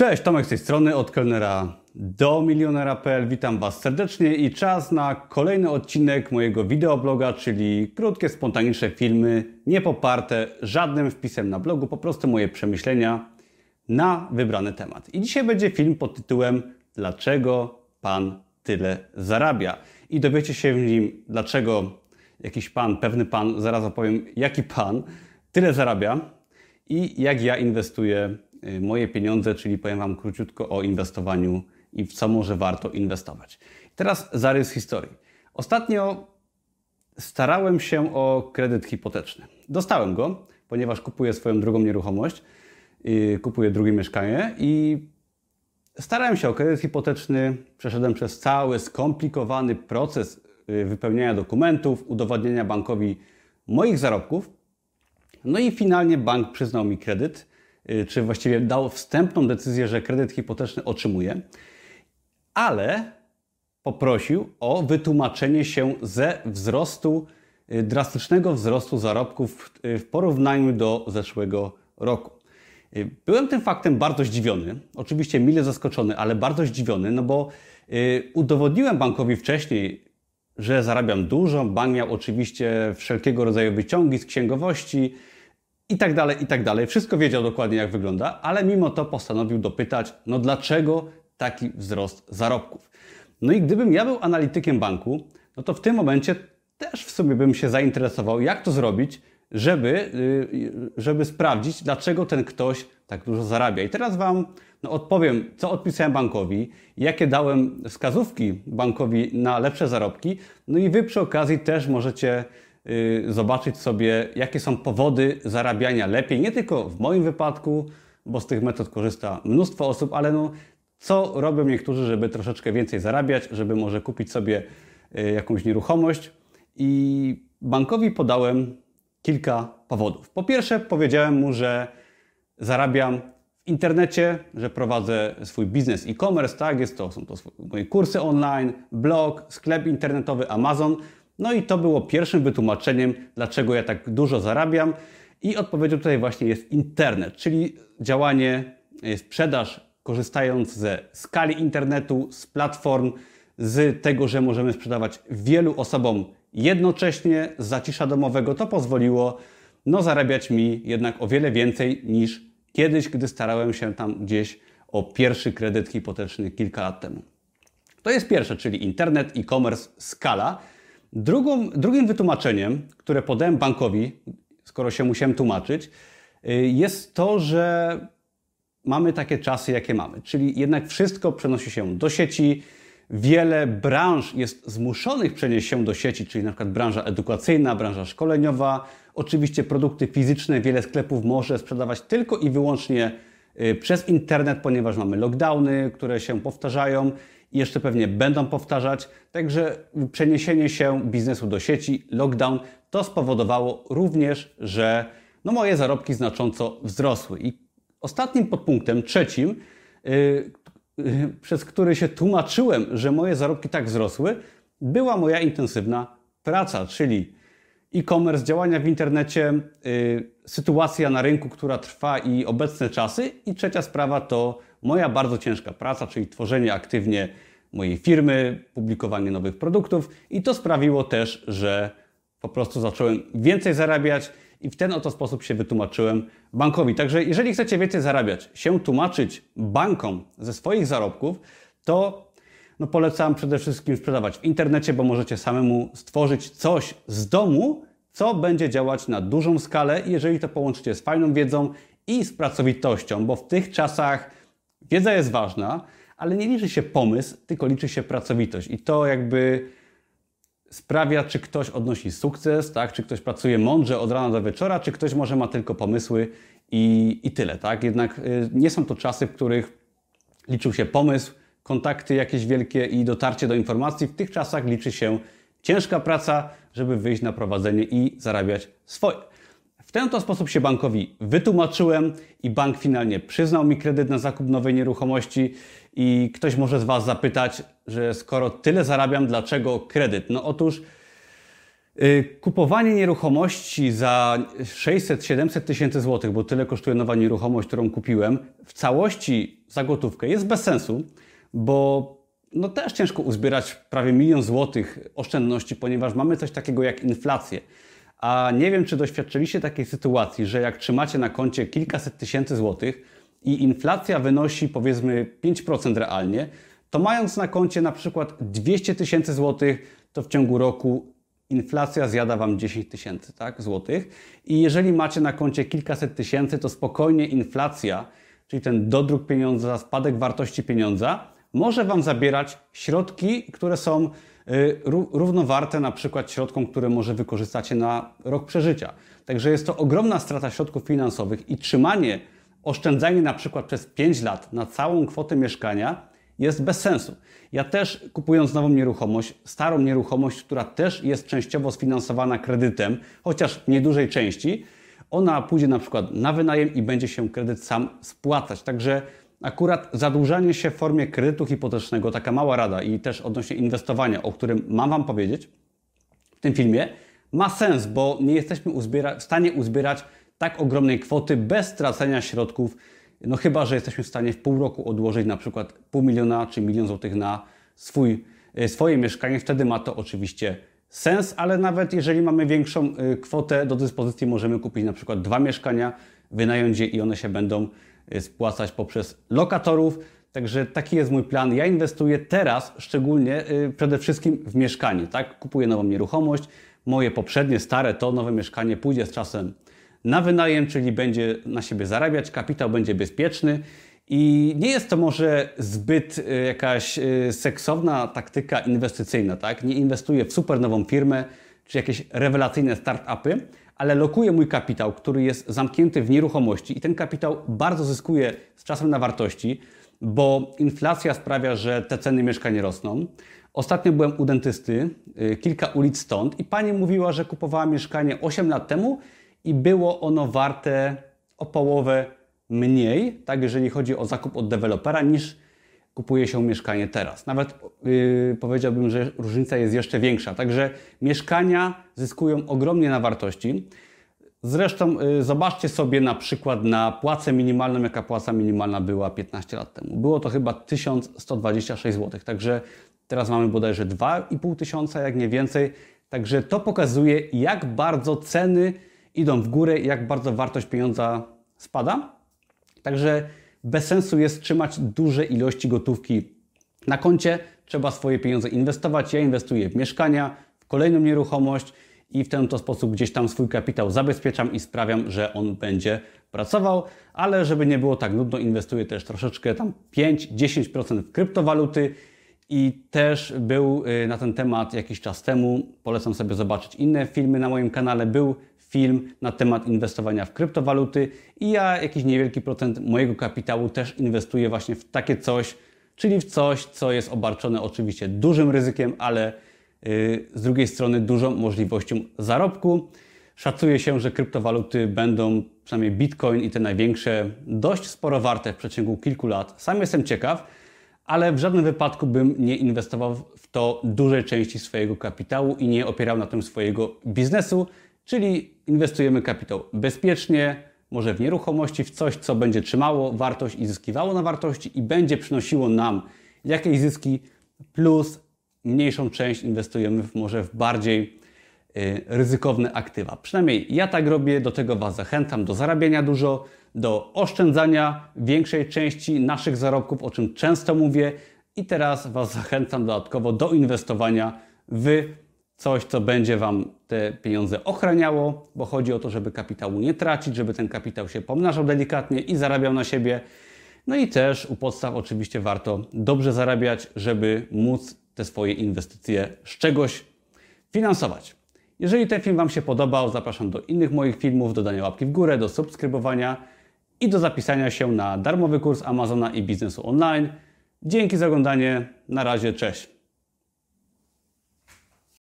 Cześć, Tomek z tej strony, od kelnera do milionera.pl. Witam Was serdecznie i czas na kolejny odcinek mojego wideobloga, czyli krótkie, spontaniczne filmy, nie poparte żadnym wpisem na blogu, po prostu moje przemyślenia na wybrany temat. I dzisiaj będzie film pod tytułem Dlaczego Pan tyle zarabia? I dowiecie się w nim, dlaczego jakiś pan, pewny pan, zaraz opowiem, jaki pan tyle zarabia i jak ja inwestuję moje pieniądze, czyli powiem Wam króciutko o inwestowaniu i w co może warto inwestować. Teraz zarys historii. Ostatnio starałem się o kredyt hipoteczny. Dostałem go, ponieważ kupuję swoją drugą nieruchomość, y, kupuję drugie mieszkanie i starałem się o kredyt hipoteczny. Przeszedłem przez cały skomplikowany proces y, wypełniania dokumentów, udowodnienia bankowi moich zarobków. No i finalnie bank przyznał mi kredyt, y, czy właściwie dał wstępną decyzję, że kredyt hipoteczny otrzymuję, ale poprosił o wytłumaczenie się ze wzrostu, y, drastycznego wzrostu zarobków w porównaniu do zeszłego roku. Byłem tym faktem bardzo zdziwiony, oczywiście mile zaskoczony, ale bardzo zdziwiony, no bo udowodniłem bankowi wcześniej, że zarabiam dużo. Bank miał oczywiście wszelkiego rodzaju wyciągi z księgowości i tak dalej, i tak dalej. Wszystko wiedział dokładnie, jak wygląda, ale mimo to postanowił dopytać, no dlaczego taki wzrost zarobków. No i gdybym ja był analitykiem banku, no to w tym momencie też w sumie bym się zainteresował, jak to zrobić, żeby, y, żeby sprawdzić, dlaczego ten ktoś tak dużo zarabia. I teraz Wam no, odpowiem, co odpisałem bankowi, jakie dałem wskazówki bankowi na lepsze zarobki. No i Wy przy okazji też możecie zobaczyć sobie, jakie są powody zarabiania lepiej. Nie tylko w moim wypadku, bo z tych metod korzysta mnóstwo osób, ale no, co robią niektórzy, żeby troszeczkę więcej zarabiać, żeby może kupić sobie y, jakąś nieruchomość. I bankowi podałem kilka powodów. Po pierwsze, powiedziałem mu, że zarabiam w internecie, że prowadzę swój biznes e-commerce, tak, jest to, są to moje kursy online, blog, sklep internetowy, Amazon. No i to było pierwszym wytłumaczeniem, dlaczego ja tak dużo zarabiam. I odpowiedzią tutaj właśnie jest internet, czyli działanie, e, sprzedaż korzystając ze skali internetu, z platform, z tego, że możemy sprzedawać wielu osobom jednocześnie, z zacisza domowego. To pozwoliło no, zarabiać mi jednak o wiele więcej niż kiedyś, gdy starałem się tam gdzieś o pierwszy kredyt hipoteczny kilka lat temu. To jest pierwsze, czyli internet, e-commerce, skala. Drugą, drugim wytłumaczeniem, które podałem bankowi, skoro się musiałem tłumaczyć, y, jest to, że mamy takie czasy, jakie mamy. Czyli jednak wszystko przenosi się do sieci. Wiele branż jest zmuszonych przenieść się do sieci, czyli na przykład branża edukacyjna, branża szkoleniowa, Oczywiście produkty fizyczne wiele sklepów może sprzedawać tylko i wyłącznie y, przez internet, ponieważ mamy lockdowny, które się powtarzają i jeszcze pewnie będą powtarzać. Także przeniesienie się biznesu do sieci, lockdown, to spowodowało również, że no moje zarobki znacząco wzrosły. I ostatnim podpunktem, trzecim, yy, yy, przez który się tłumaczyłem, że moje zarobki tak wzrosły, była moja intensywna praca, czyli e-commerce, działania w internecie, yy, sytuacja na rynku, która trwa i obecne czasy. I trzecia sprawa to moja bardzo ciężka praca, czyli tworzenie aktywnie mojej firmy, publikowanie nowych produktów. I to sprawiło też, że po prostu zacząłem więcej zarabiać i w ten oto sposób się wytłumaczyłem bankowi. Także jeżeli chcecie więcej zarabiać, się tłumaczyć bankom ze swoich zarobków, to no polecam przede wszystkim sprzedawać w internecie, bo możecie samemu stworzyć coś z domu, co będzie działać na dużą skalę, jeżeli to połączycie z fajną wiedzą i z pracowitością, bo w tych czasach wiedza jest ważna, ale nie liczy się pomysł, tylko liczy się pracowitość. I to jakby sprawia, czy ktoś odnosi sukces, tak? czy ktoś pracuje mądrze od rana do wieczora, czy ktoś może ma tylko pomysły i, i tyle. Tak? Jednak y, nie są to czasy, w których liczył się pomysł, kontakty jakieś wielkie i dotarcie do informacji. W tych czasach liczy się ciężka praca, żeby wyjść na prowadzenie i zarabiać swoje. W ten to sposób się bankowi wytłumaczyłem i bank finalnie przyznał mi kredyt na zakup nowej nieruchomości. I ktoś może z Was zapytać, że skoro tyle zarabiam, dlaczego kredyt? No otóż yy, kupowanie nieruchomości za 600-700 tysięcy złotych, bo tyle kosztuje nowa nieruchomość, którą kupiłem, w całości za gotówkę jest bez sensu, bo no też ciężko uzbierać prawie milion złotych oszczędności, ponieważ mamy coś takiego jak inflację. A nie wiem, czy doświadczyliście takiej sytuacji, że jak trzymacie na koncie kilkaset tysięcy złotych i inflacja wynosi powiedzmy 5% realnie, to mając na koncie na przykład 200 tysięcy złotych, to w ciągu roku inflacja zjada Wam 10 tysięcy tak, złotych. I jeżeli macie na koncie kilkaset tysięcy, to spokojnie inflacja, czyli ten dodruk pieniądza, spadek wartości pieniądza, może Wam zabierać środki, które są równowarte na przykład środkom, które może wykorzystacie na rok przeżycia. Także jest to ogromna strata środków finansowych i trzymanie, oszczędzanie na przykład przez 5 lat na całą kwotę mieszkania jest bez sensu. Ja też kupując nową nieruchomość, starą nieruchomość, która też jest częściowo sfinansowana kredytem, chociaż w niedużej części, ona pójdzie na przykład na wynajem i będzie się kredyt sam spłacać. Także akurat zadłużanie się w formie kredytu hipotecznego, taka mała rada i też odnośnie inwestowania, o którym mam Wam powiedzieć w tym filmie, ma sens, bo nie jesteśmy w stanie uzbierać tak ogromnej kwoty bez stracenia środków. No chyba, że jesteśmy w stanie w pół roku odłożyć na przykład pół miliona czy milion złotych na swój, e, swoje mieszkanie, wtedy ma to oczywiście sens, ale nawet jeżeli mamy większą e, kwotę do dyspozycji, możemy kupić na przykład dwa mieszkania, wynająć je i one się będą spłacać poprzez lokatorów. Także taki jest mój plan. Ja inwestuję teraz szczególnie przede wszystkim w mieszkanie. Tak? Kupuję nową nieruchomość. Moje poprzednie, stare, to nowe mieszkanie pójdzie z czasem na wynajem, czyli będzie na siebie zarabiać, kapitał będzie bezpieczny. I nie jest to może zbyt y, jakaś y, seksowna taktyka inwestycyjna, tak? Nie inwestuję w super nową firmę czy jakieś rewelacyjne startupy, ale lokuję mój kapitał, który jest zamknięty w nieruchomości i ten kapitał bardzo zyskuje z czasem na wartości, bo inflacja sprawia, że te ceny mieszkań rosną. Ostatnio byłem u dentysty, y, kilka ulic stąd i pani mówiła, że kupowała mieszkanie 8 lat temu i było ono warte o połowę mniej, tak jeżeli chodzi o zakup od dewelopera, niż kupuje się mieszkanie teraz. Nawet yy, powiedziałbym, że różnica jest jeszcze większa. Także mieszkania zyskują ogromnie na wartości. Zresztą yy, zobaczcie sobie na przykład na płacę minimalną, jaka płaca minimalna była 15 lat temu. Było to chyba 1126 zł, także teraz mamy bodajże 2,5 tysiąca, jak nie więcej. Także to pokazuje, jak bardzo ceny idą w górę jak bardzo wartość pieniądza spada. Także bez sensu jest trzymać duże ilości gotówki na koncie. Trzeba swoje pieniądze inwestować. Ja inwestuję w mieszkania, w kolejną nieruchomość i w ten to sposób gdzieś tam swój kapitał zabezpieczam i sprawiam, że on będzie pracował, ale żeby nie było tak nudno, inwestuję też troszeczkę tam 5-10% w kryptowaluty i też był y, na ten temat jakiś czas temu. Polecam sobie zobaczyć inne filmy na moim kanale. Był film na temat inwestowania w kryptowaluty i ja jakiś niewielki procent mojego kapitału też inwestuję właśnie w takie coś, czyli w coś, co jest obarczone oczywiście dużym ryzykiem, ale yy, z drugiej strony dużą możliwością zarobku. Szacuje się, że kryptowaluty będą, przynajmniej Bitcoin i te największe, dość sporo warte w przeciągu kilku lat. Sam jestem ciekaw, ale w żadnym wypadku bym nie inwestował w to dużej części swojego kapitału i nie opierał na tym swojego biznesu. Czyli inwestujemy kapitał bezpiecznie, może w nieruchomości, w coś, co będzie trzymało wartość i zyskiwało na wartości i będzie przynosiło nam jakieś zyski, plus mniejszą część inwestujemy w, może w bardziej y, ryzykowne aktywa. Przynajmniej ja tak robię, do tego Was zachęcam, do zarabiania dużo, do oszczędzania większej części naszych zarobków, o czym często mówię. I teraz Was zachęcam dodatkowo do inwestowania w coś, co będzie Wam te pieniądze ochraniało, bo chodzi o to, żeby kapitału nie tracić, żeby ten kapitał się pomnażał delikatnie i zarabiał na siebie. No i też u podstaw oczywiście warto dobrze zarabiać, żeby móc te swoje inwestycje z czegoś finansować. Jeżeli ten film Wam się podobał, zapraszam do innych moich filmów, do dania łapki w górę, do subskrybowania i do zapisania się na darmowy kurs Amazona i biznesu online. Dzięki za oglądanie. Na razie, cześć.